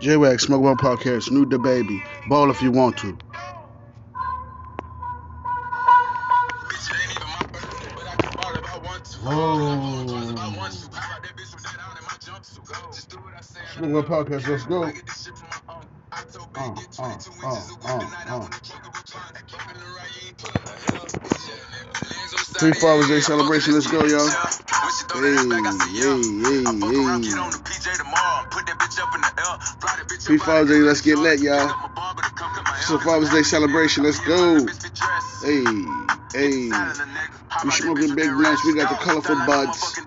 J-Wax, Smoke One Podcast, New the Baby. Ball if you want to. Whoa. Smoke One Podcast, let's go. Uh, uh, uh, uh, uh. Three Fathers Day celebration, let's go, y'all. Hey, hey, hey, hey. Three Fathers Day, let's get lit, y'all. It's a Father's Day celebration, let's go. Hey, hey. We smoking big blunts, we got the colorful buds.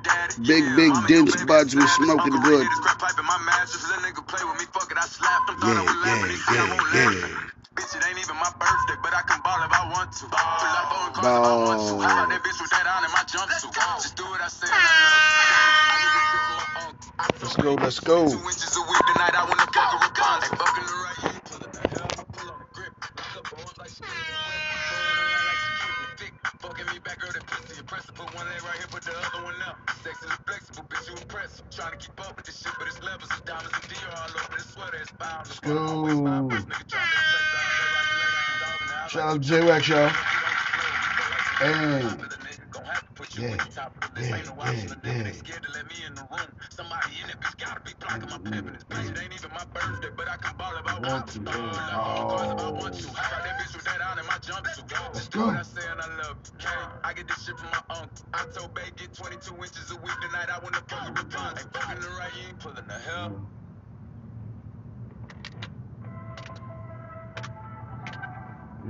Big, big, dense buds, we smoking good. Yeah, yeah, yeah, yeah. Bitch, it ain't even my birthday, but I can ball if I want to. In my jumpsuit. Let's go, let's go. Two inches of weed tonight, I wanna fuck her with fucking the right hand, pulling the hell. I pull on the grip. Lock up arms like spit. Thick, fucking me back, girl, that pussy impressive. Put one leg right here, put the other one out. Sex is flexible, bitch, you impressive. Trying to keep up with this shit, but it's levels. It's diamonds and Dior all over this sweater. It's bound. Let's go. Shout out to J-Wax, y'all. Hey. Yeah, yeah, yeah, yeah. Scared to let me in the room. Somebody in that bitch gotta be blocking my pep in this bitch. It ain't even my birthday, but I can ball if I want to. Pull up on cars if I want to. I got that bitch with that on in my jumpsuit. Let's go. what I say and I love you. I get this shit from my uncle. I told Bay get 22 inches a week tonight. I wanna fuck her with guns. Ain't fucking the right, you ain't pulling the hell. Mm.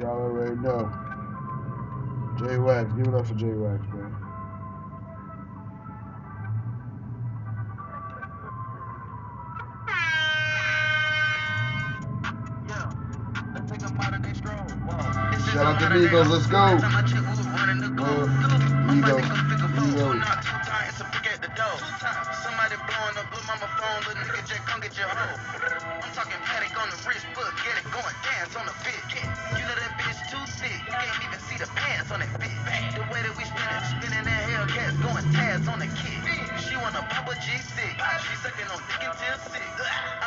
Y'all already know. J-Wax, give it up for J-Wax, man. Shout out to Migos, let's go. Well, uh, Migos, Migos. Somebody blowing up Blue Mama phone, little nigga just come get your hoe. I'm talking Patek on the wrist, book, get it going, dance on the fit. You know that bitch too sick, you can't even see the pants on that bitch. The way that we spin spinning that Hellcats, going tabs on the kid. She wanna pop a G6, she sucking on dick until six.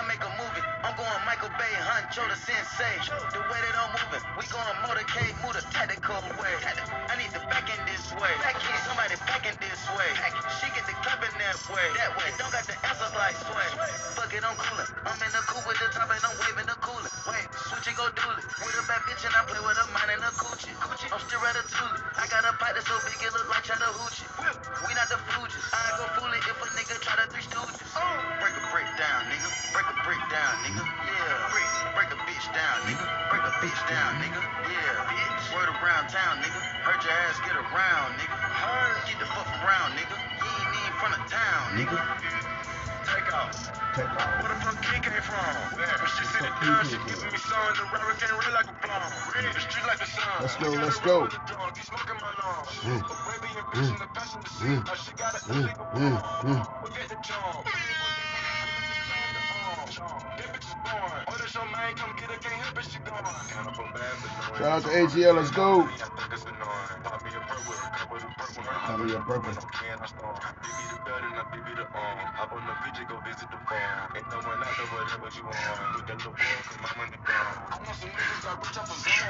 I'm going Michael Bay, Huncho the sensei. The way that I'm moving, we going motorcade, move the tactical way. I need the back in this way, somebody back in this way. She get the clapping that way, that way. Don't got the answers like sway. Fuck it, I'm coolin'. I'm in the coupe with the top and I'm waving the cooler. Wait, switch go do it. With a bad bitch and I play with a mine and a coochie. I'm still at a ratatouille. I got a pipe that's so big it look like Chattahoochee. We not the Fugees. I go fool it if a nigga try to three stooges. Break a brick down, nigga. Break a brick down, nigga. Yeah. Break, break a bitch down, nigga. Break a bitch down, nigga. Yeah. Bitch. Word around town, nigga. Heard your ass get around, nigga. Heard. Get the fuck around, nigga. You ain't even front of town, nigga. Take off. Take off. Where the fuck kid came from? When she see the dime, she giving me songs. The rapper can't read like a plum. The street like the sun. Let's go, let's go. He smoking my lungs. Mm. But baby, your bitch in the passenger seat. Mm. Now she got an Mm, illegal mm, bomb. mm. Shout out to ATL, let's go. Pop me a perk with a couple of perk when I Pop me a perk with- Can I storm? Give me the bed and I the arm. Hop on the go visit the farm. Ain't no one out there, whatever you want. With that little boy, cause my money gone. I want some niggas that rich off a zone.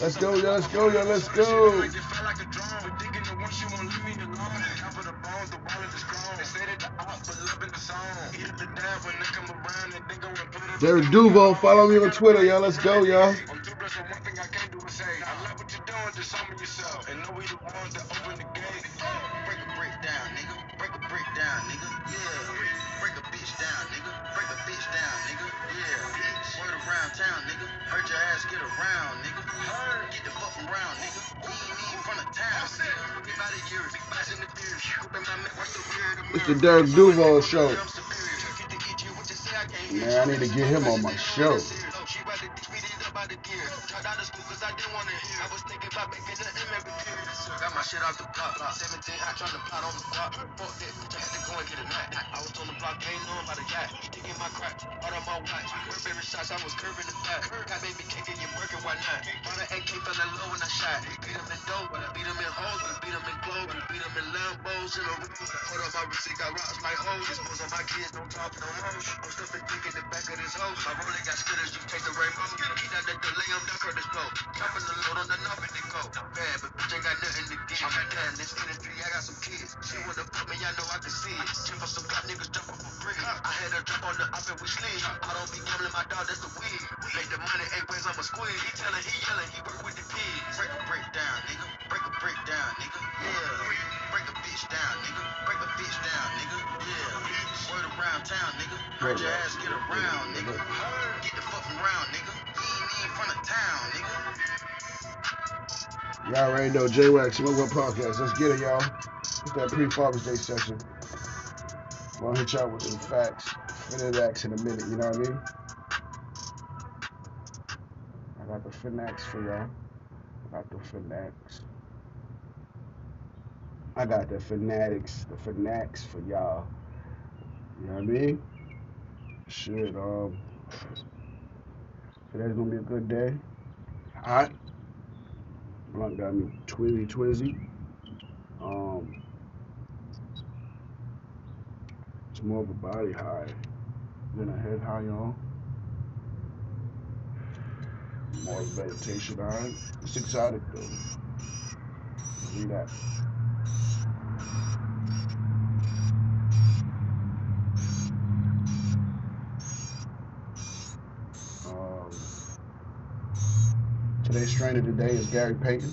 Let's go, y'all, let's go, y'all, let's go. It felt like a drone. But digging the one, she won't leave me alone. Top of the bones, the wallet is gone. They say that the op, but loving the song. Eat the dab when they come around they go and put it Derek Duval, follow me on Twitter, y'all. Let's go, y'all. I'm too blessed with one thing what you're doing, just show me yourself. And know we the ones that open the gate. Break a brick down, nigga. Break a brick down, nigga. Yeah. Break a bitch down, nigga. Break a bitch down, nigga. Yeah. Bitch. Word around town, nigga. Heard your ass get around, nigga. Heard. Get the fuck around, nigga. We ain't even front of town, nigga. Big body years, big in the. Open my the beard. It's the Derek Duval show. I'm superior. Get to eat you, what you say, I can't hear Man, I need to get him on my show. By the deer. Dropped out of school cause I didn't want to hear. I was thinking about making the M every period. Got my shit off the block. 17 hot trying to plot on the block. Fuck that bitch, I had to go and get a nut. I was on the block, ain't knowing about the yacht. dick in my crotch, out of my watch. Shots, I was curving the back. Got baby kicking, you working, why not? On the AK, fell in low when I shot. Beat him in dope, beat him in hoes, beat him in clothes, beat him in Lambos in a room. Hold up my wrist, got rocks like hoes. Dispose on my kids, don't talk no more. I'm stuffing dick in the back of this hoe. My rolling got skitters, you take the rainbow. Keep that nigga lay him down, Kurtis Blow. Chopping the load on the knob and it go. Bad, but bitch ain't got nothing to give. I'm in this industry, I got some kids. She wanna fuck me, I know I can see it. Ten for some black niggas jumping for free. I had her jump on the up and we slid. I don't be gambling, my dog, that's the weed. Make the money eight ways, I'm a squid. He tellin', he yellin', he work with the kids. Break a break down, nigga. Break a break down, nigga. Yeah. Break a bitch down, nigga. Break a bitch down, nigga. Yeah. Word around town, nigga. Heard your ass get around, nigga. Get the fuck around, nigga. He ain't in front of town, nigga. Y'all already know J Wax Smoke One Podcast. Let's get it, y'all. It's that pre Father's Day session. I'm gonna hit y'all with some facts, Finax in a minute, you know what I mean? Finax for y'all. Got the Finax. I got the Fanatics, the Finax for y'all. You know what I mean? Shit, um, today's gonna be a good day. Hot. Blunt got me twizzy twizzy. Um, it's more of a body high than a head high, y'all. More meditation high. It's exotic though. Read that. Um, today's strain of the day is Gary Payton.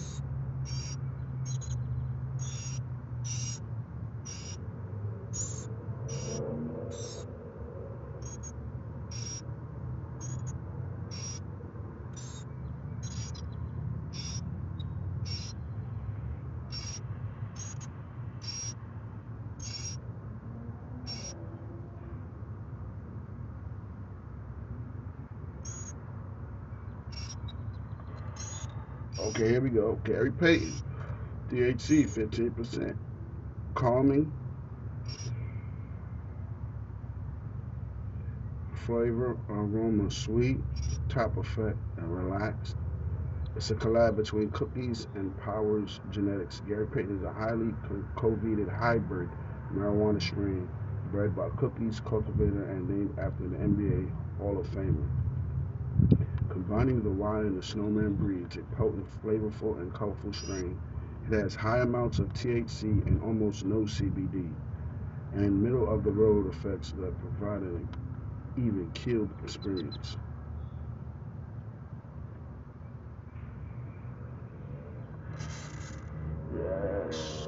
Okay, here we go. Gary Payton. THC 15%. Calming. Flavor, aroma, sweet. Top effect, and relaxed. It's a collab between Cookies and Powers Genetics. Gary Payton is a highly co-veted hybrid marijuana strain bred by Cookies cultivator and named after the NBA Hall of Famer. Combining the wine and the snowman breeds a potent, flavorful, and colorful strain. It has high amounts of THC and almost no CBD, and middle of the road effects that provide an even killed experience. Yes,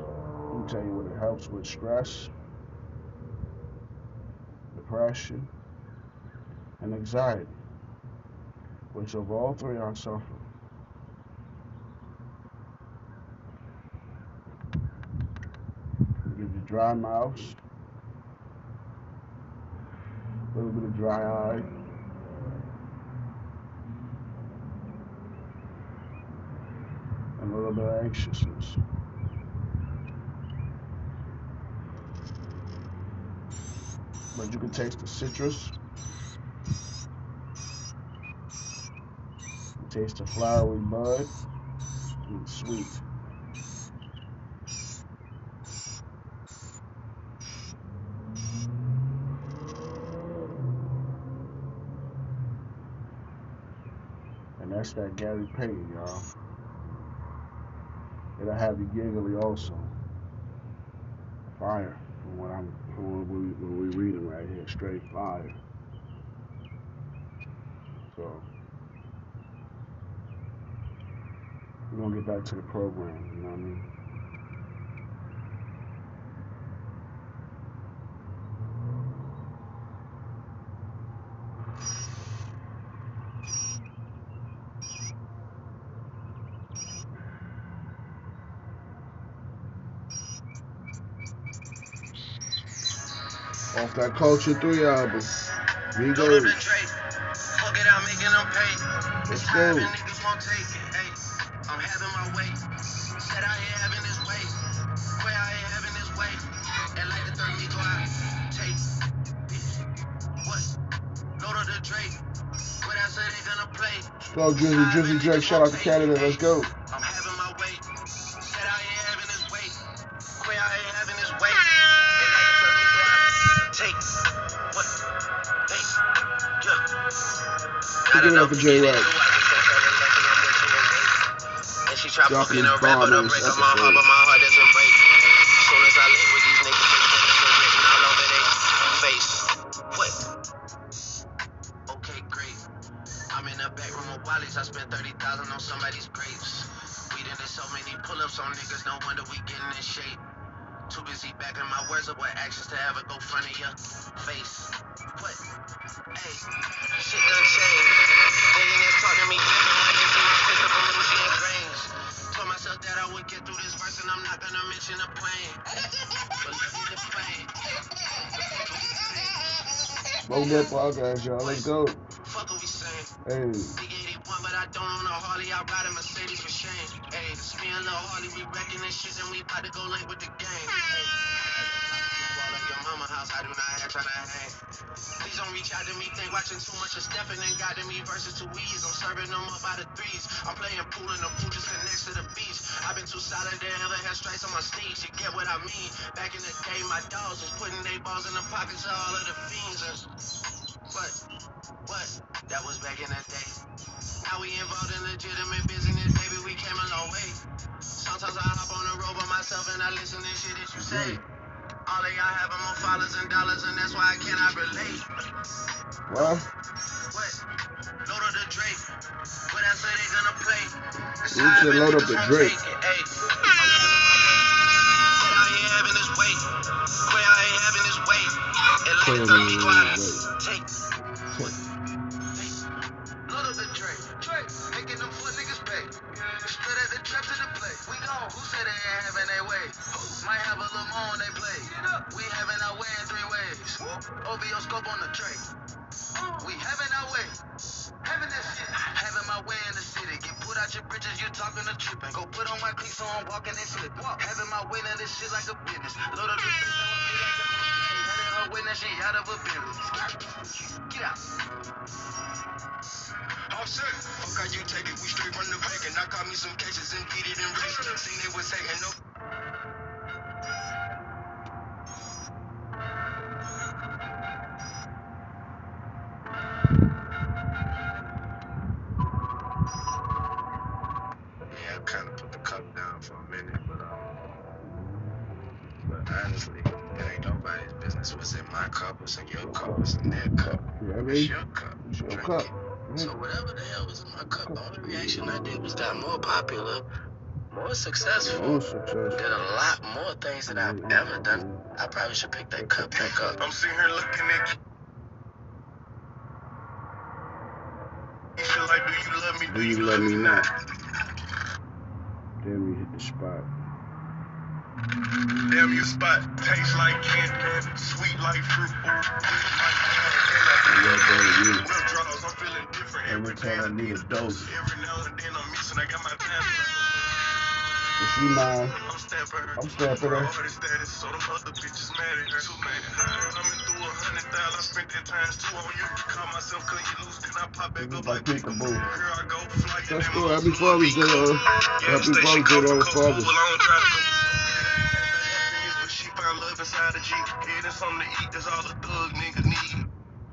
let me tell you what it helps with stress, depression, and anxiety which of all three I. Give you dry mouth, a little bit of dry eye, and a little bit of anxiousness. But you can taste the citrus. Taste of flowery bud and sweet. And that's that Gary Payton, y'all. It'll have you giggly also. Fire from what I'm from what we what we reading right here, straight fire. So gonna get back to the program, you know what I mean? Off that Culture 3 album. Migos. Fuck it, I'm making them pay. Let's It's go. I'm having my way. Said I ain't having this way. Where I ain't having this way. And like the third What? Load the Drake. What I said gonna play. Yo, Drizzy, Drizzy Drake, shout out to Canada. Let's go. I'm it up for J-Rock. Rock. And she try fucking a his rap, but bomb don't on break my heart, but my heart doesn't break. Soon as I link with these niggas, they niggas written all over their face. What? Okay, great. I'm in the back room of Wally's. I spent 30000 on somebody's grapes. We done did so many pull-ups on niggas, no wonder we getting in shape. Too busy backing my words up with actions to ever go front of your face. What? Hey, shit done changed. Talk to me different when they see my face up myself that I would get through this verse and I'm not gonna mention the plane. But the plane. Smoke that podcast, y'all. Let's go. Fuck what we saying. Hey, Big 81, but I don't own a Harley. I ride a Mercedes. Hey, me and Lil Harley. We wrecking this shit and we about to go link with the game. Hey, ball at your mama house. I do not have try to hang. Please don't reach out to me. Think watching too much of Stephen and got to me versus two E's. I'm serving them up by the threes. I'm playing pool in the pool just connects to the beach. I've been too solid to ever have stripes on my sneaks. You get what I mean? Back in the day, my dogs was putting their balls in the pockets of all of the fiends. And what? What? That was back in the day. Now we involved in legitimate business, baby. We came a long way. Sometimes I hop on the road by myself and I listen to shit that you say. All of y'all having more followers and dollars, and that's why I cannot relate. well, What? Load up the Drake. What I say they gonna play? It's Who how said I load up the Drake? won't take it, ayy. I'm living my way. Said I ain't having this I ain't like a business. Load up the bitch, I'ma be like a Having her way, now she out of a business. Get out. I'm. Fuck how you take it, we straight run the bank and I caught me some cases and beat it in race. Seen they was hating, no. More popular, more successful. More successful. Did a lot more things than I've ever done. I probably should pick that cup back up. I'm sitting here looking at you. You feel like, do you love me? Do you love me not? Damn, we hit the spot. Damn, you spot tastes like candy, sweet like fruit, ooh, sweet like I love that you. Withdrawals, I'm feeling different Every time I need a dose. Every now and then I'm missing, I got my time. Is she mine? I'm stamping her. I'm stamping her. Artist status, so them other bitches mad at her. Too mad at her. Coming through a hundred thousand, I spent that times two on you. Call myself, cut you loose, then I pop back up like peekaboo. Here I go, flight. Let's go. Happy Father's Day, uh, Happy Father's Day to all the fathers. But she found love inside a G. Yeah, that's something to eat, that's all a thug nigga need.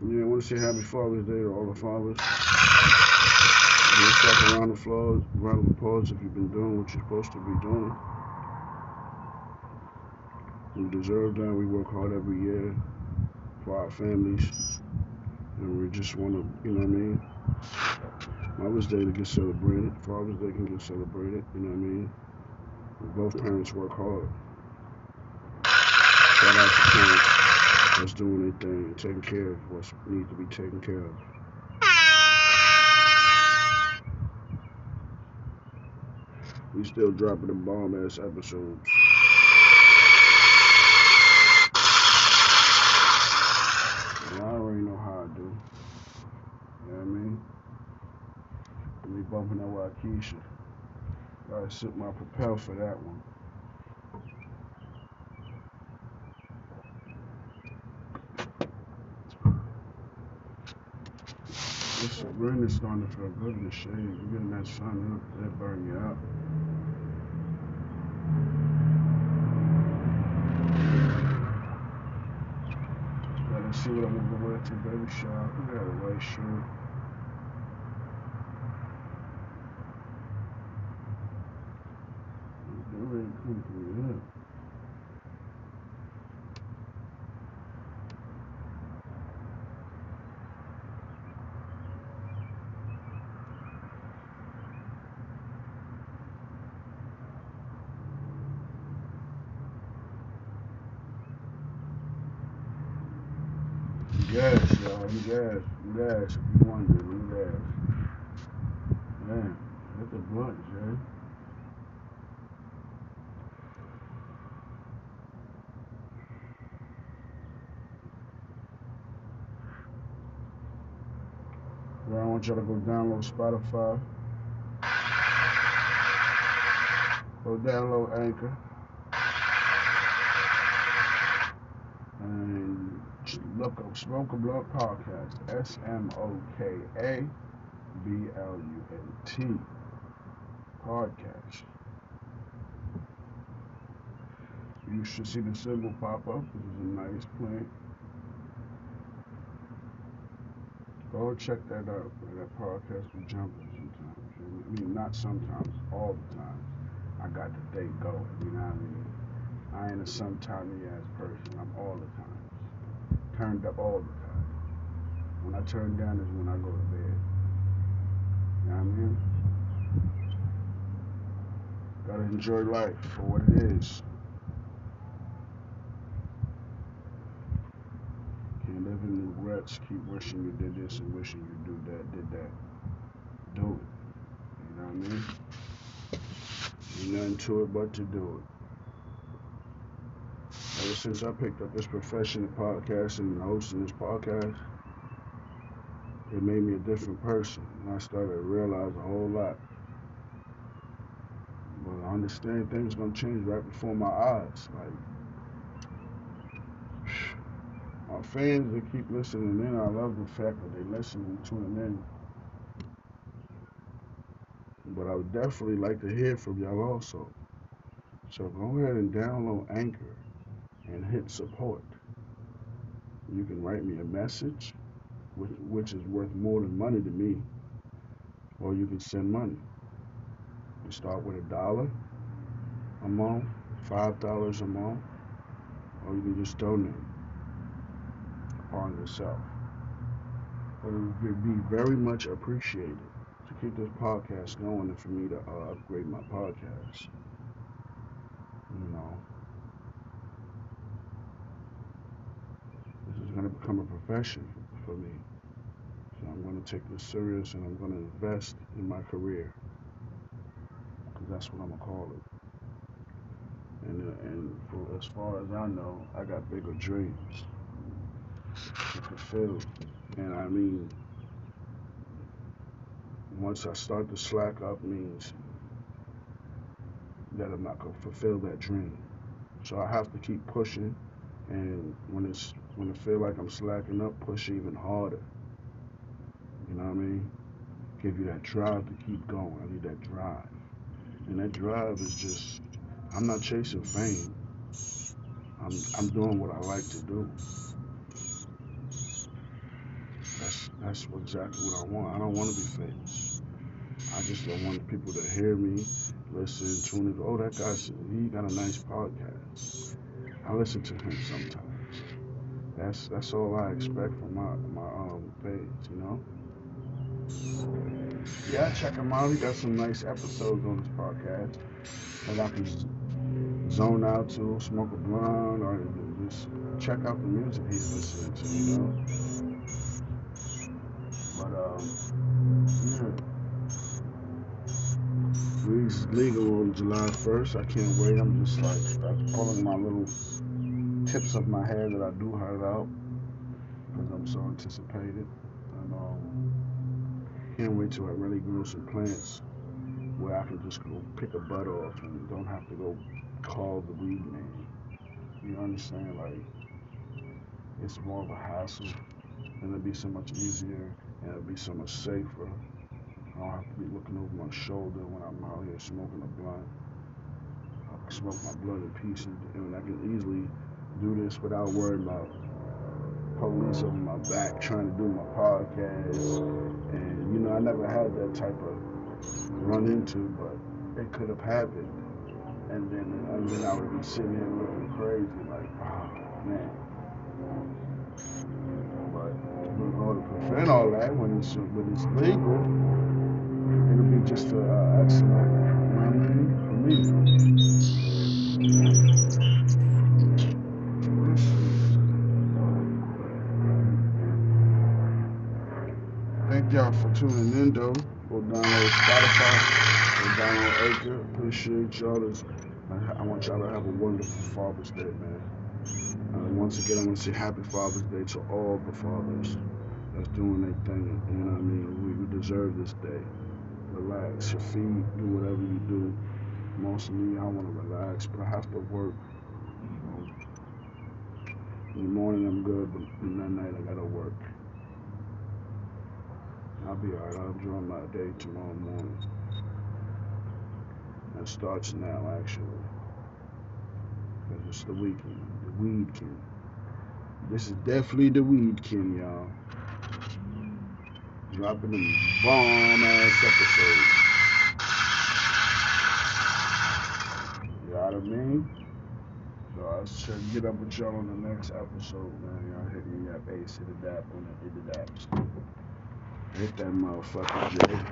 Yeah, I want to say Happy Father's Day to all the fathers. Give yourself a round of applause, round of applause if you've been doing what you're supposed to be doing. We deserve that. We work hard every year for our families. And we just want to, you know what I mean? Mother's Day to get celebrated. Father's Day can get celebrated, you know what I mean? Both parents work hard. Shout out to parents that's doing their thing taking care of what needs to be taken care of. We still dropping the bomb ass episodes. And I already know how I do. You know what I mean? We bumping that with Keisha. Gotta sit my propel for that one. This rain is starting to feel good in the shade. You're getting that sun, it'll, it'll burn you out. Gotta see what I'm gonna wear to baby shower. I got a white shirt. They're ready to come through here. Gas, y'all. I'm gas. Gas. Man, that's a blunt, Jay. I want y'all to go download Spotify. Go download Anchor. And look up Smoke a Blunt Podcast. S M O K A B L U N T. Podcast. You should see the symbol pop up. This is a nice plant. Go check that out. That podcast be jump sometimes. I mean, not sometimes, all the time. I got the day going. You know what I mean? I ain't a sometimey ass person. I'm all the time. Turned up all the time. When I turn down is when I go to bed. You know what I mean? Gotta enjoy life for what it is. Can't live in regrets. Keep wishing you did this and wishing you do that, did that. Do it. You know what I mean? Ain't nothing to it but to do it. Ever since I picked up this profession of podcasting and hosting this podcast, it made me a different person. And I started to realize a whole lot. But I understand things gonna change right before my eyes. Like my fans that keep listening in, I love the fact that they listen and tuning in. But I would definitely like to hear from y'all also. So go ahead and download Anchor and hit support. You can write me a message, which, which is worth more than money to me, or you can send money. You start with a dollar a month, five dollars a month, or you can just donate upon yourself. But it would be very much appreciated to keep this podcast going and for me to uh, upgrade my podcast. You know, this is going to become a profession for me. So I'm going to take this serious and I'm going to invest in my career. Because that's what I'm going to call it. And, uh, and for as far as I know, I got bigger dreams to fulfill. And I mean, once I start to slack up means that I'm not going to fulfill that dream. So I have to keep pushing. And when it's when I feel like I'm slacking up, push even harder. You know what I mean? Give you that drive to keep going. I need that drive. And that drive is just I'm not chasing fame. I'm I'm doing what I like to do. That's that's exactly what I want. I don't want to be famous. I just don't want people to hear me, listen, tune in. Oh, that guy, he got a nice podcast. I listen to him sometimes. That's that's all I expect from my my um page, you know. Yeah, check him out. He got some nice episodes on this podcast that I can zone out to, smoke a blunt, or just check out the music he's listening to, you know. But um, yeah. Weed's legal on July 1st. I can't wait. I'm just like I'm pulling my little tips of my hair that I do hurt out because I'm so anticipated. And um, can't wait till I really grow some plants where I can just go pick a bud off and don't have to go call the weed man. You understand? Like it's more of a hassle and it'll be so much easier and it'll be so much safer. I don't have to be looking over my shoulder when I'm out here smoking a blunt. I can smoke my blunt in peace, and, and I can easily do this without worrying about police on my back trying to do my podcast. And you know, I never had that type of run into, but it could have happened. And then, and then I would be sitting here looking crazy, like, oh man. But in order to prevent all that, when it's when it's legal, it'll be just an uh, excellent, mean, for me. Tuning in, though. Go download Spotify, go download Anchor. Appreciate y'all. This- I- want y'all to have a wonderful Father's Day, man. Once again, I want to say Happy Father's Day to all the fathers that's doing their thing. You know what I mean? We, deserve this day. Relax your feet, do whatever you do. Mostly, I want to relax, but I have to work. You know. In the morning, I'm good, but in that night, I gotta work. I'll be alright. I'll enjoy my day tomorrow morning. That starts now, actually. Because it's the weekend. The weed weekend. This is definitely the weed weekend, y'all. Dropping them bomb ass episodes. You know what I mean? So I should get up with y'all on the next episode, man. Y'all hit me up, ace hit the dap on the the daps. Hit that motherfucker, Jay.